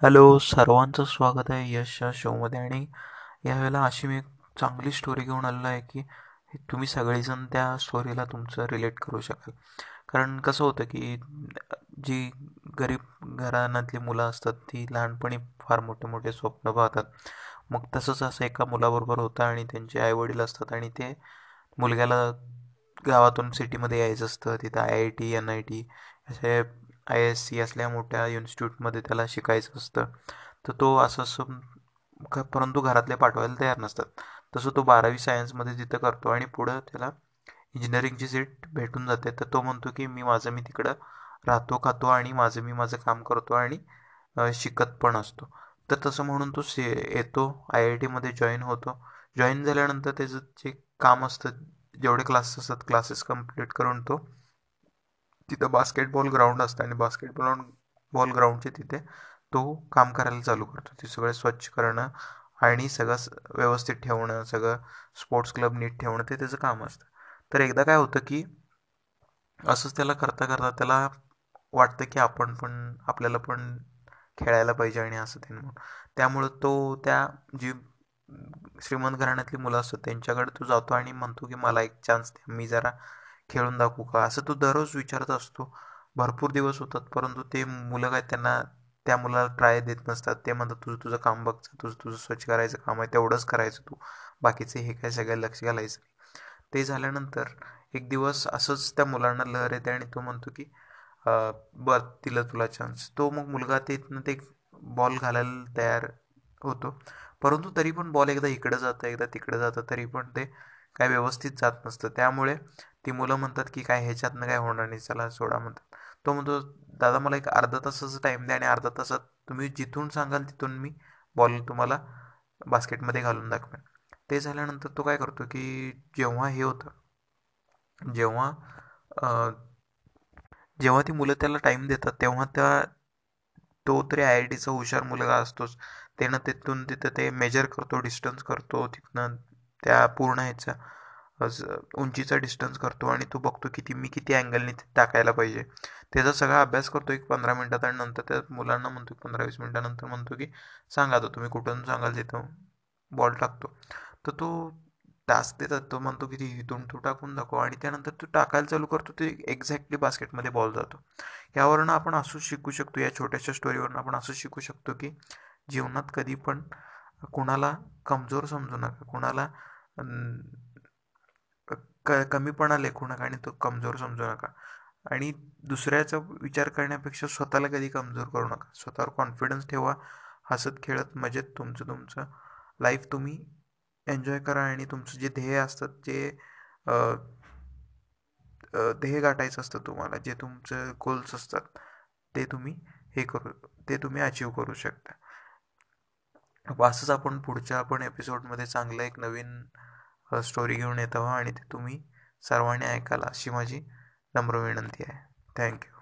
Hello सर्वांचं स्वागत आहे यश या शोमध्ये. आणि यावेळेला अशी मी एक चांगली स्टोरी घेऊन आलेलो आहे की तुम्ही सगळेजण त्या स्टोरीला तुमचं रिलेट करू शकाल. कारण कसं होतं की जी गरीब घराण्यातली मुलं असतात ती लहानपणी फार मोठे मोठे स्वप्न पाहतात. मग तसंच असं एका मुलाबरोबर होतं आणि त्यांचे आईवडील असतात आणि ते मुलग्याला गावातून सिटीमध्ये यायचं असतं. तिथं I I T N I T असे आय एस सी असल्या मोठ्या इन्स्टिट्यूटमध्ये त्याला शिकायचं असतं. तर तो असं असं परंतु घरातले पाठवायला तयार नसतात. तसं तो बारावी सायन्समध्ये तिथं करतो आणि पुढं त्याला इंजिनिअरिंगची सीट भेटून जाते. तर तो म्हणतो की मी माझं मी तिकडं राहतो खातो आणि माझं मी माझं काम करतो आणि शिकत पण असतो. तर तसं म्हणून तो से येतो आय आय टीमध्ये जॉईन होतो. जॉईन झाल्यानंतर त्याचं जे काम असतं जेवढे क्लासेस असतात क्लासेस कंप्लीट करून तो तिथं बास्केटबॉल ग्राउंड असतं आणि बास्केटबॉल बॉल ग्राउंडचे तिथे तो काम करायला चालू करतो. ते सगळं स्वच्छ करणं आणि सगळं व्यवस्थित ठेवणं सगळं स्पोर्ट्स क्लब नीट ठेवणं ते त्याचं काम असतं. तर एकदा काय होतं की असंच त्याला करता करता त्याला वाटतं की आपण पण आपल्याला पण खेळायला पाहिजे आणि असं ते म्हणून. त्यामुळं तो त्या जी श्रीमंत घराण्यातली मुलं असतात त्यांच्याकडे तो जातो आणि म्हणतो की मला एक चान्स द्या मी जरा खेळून दाखवू का? असं तो दररोज विचारत असतो. भरपूर दिवस होतात परंतु ते मुलं काय त्यांना त्या मुलाला ट्राय देत नसतात. ते म्हणतात तुझं तुझं काम बघचं तुझं तुझं स्वच्छ करायचं काम आहे तेवढंच करायचं तू. बाकीचे हे काय सगळं लक्ष घालायचं ते झाल्यानंतर एक दिवस असंच त्या मुलांना लहर येते आणि तो म्हणतो की बर तिला तुला चान्स तो मग मुलगा ते ते बॉल घालायला तयार होतो. परंतु तरी पण बॉल एकदा इकडं जातं एकदा तिकडं जातं तरी पण ते काय व्यवस्थित जात नसतं. त्यामुळे ती मुलं म्हणतात की काय ह्याच्यातनं काय होणार नाही चला सोडा म्हणतात. तो म्हणतो दादा मला एक अर्धा तासाचा टाईम द्या आणि अर्धा तासात तुम्ही जिथून सांगाल तिथून मी बॉल तुम्हाला बास्केटमध्ये घालून दाखवेन. ते झाल्यानंतर तो काय करतो की जेव्हा हे होतं जेव्हा जेव्हा ती मुलं त्याला टाईम देतात तेव्हा त्या तो तरी आय आय टीचा हुशार मुलगा असतोच. त्यानं तिथून तिथं ते मेजर करतो डिस्टन्स करतो तिथनं त्या पूर्ण ह्याचा उंचीचा डिस्टन्स करतो आणि तो बघतो किती मी किती अँगलने टाकायला पाहिजे. त्याचा सगळा अभ्यास करतो एक पंधरा मिनटात आणि नंतर त्या मुलांना म्हणतो की पंधरा वीस मिनटानंतर म्हणतो की सांगा तो तुम्ही कुठून सांगाल तिथं बॉल टाकतो. तर तो तास देतात तो म्हणतो की इथून तो टाकून दाखव. आणि त्यानंतर तो टाकायला चालू करतो ते एक्झॅक्टली बास्केटमध्ये बॉल जातो. यावरून आपण असंच शिकू शकतो या छोट्याशा स्टोरीवरून आपण असंच शिकू शकतो की जीवनात कधी पण कुणाला कमजोर समजू नका कुणाला क कमीपणा लेखू नका आणि तो कमजोर समजू नका. आणि दुसऱ्याचा विचार करण्यापेक्षा स्वतःला कधी कमजोर करू नका. स्वतःवर कॉन्फिडन्स ठेवा. हसत खेळत मजेत तुमचं तुमचं लाईफ तुम्ही एन्जॉय करा आणि तुमचं जे ध्येय असतात जे ध्येय गाठायचं असतं तुम्हाला. जे तुमचं गोल्स असतात ते तुम्ही हे करू ते तुम्ही अचीव करू शकता. असंच आपण पुढच्या आपण एपिसोडमध्ये चांगलं एक नवीन स्टोरी घेऊन येत आहो आणि ते तुम्ही सर्वांनी ऐकाल अशी माझी नम्र विनंती आहे. थँक्यू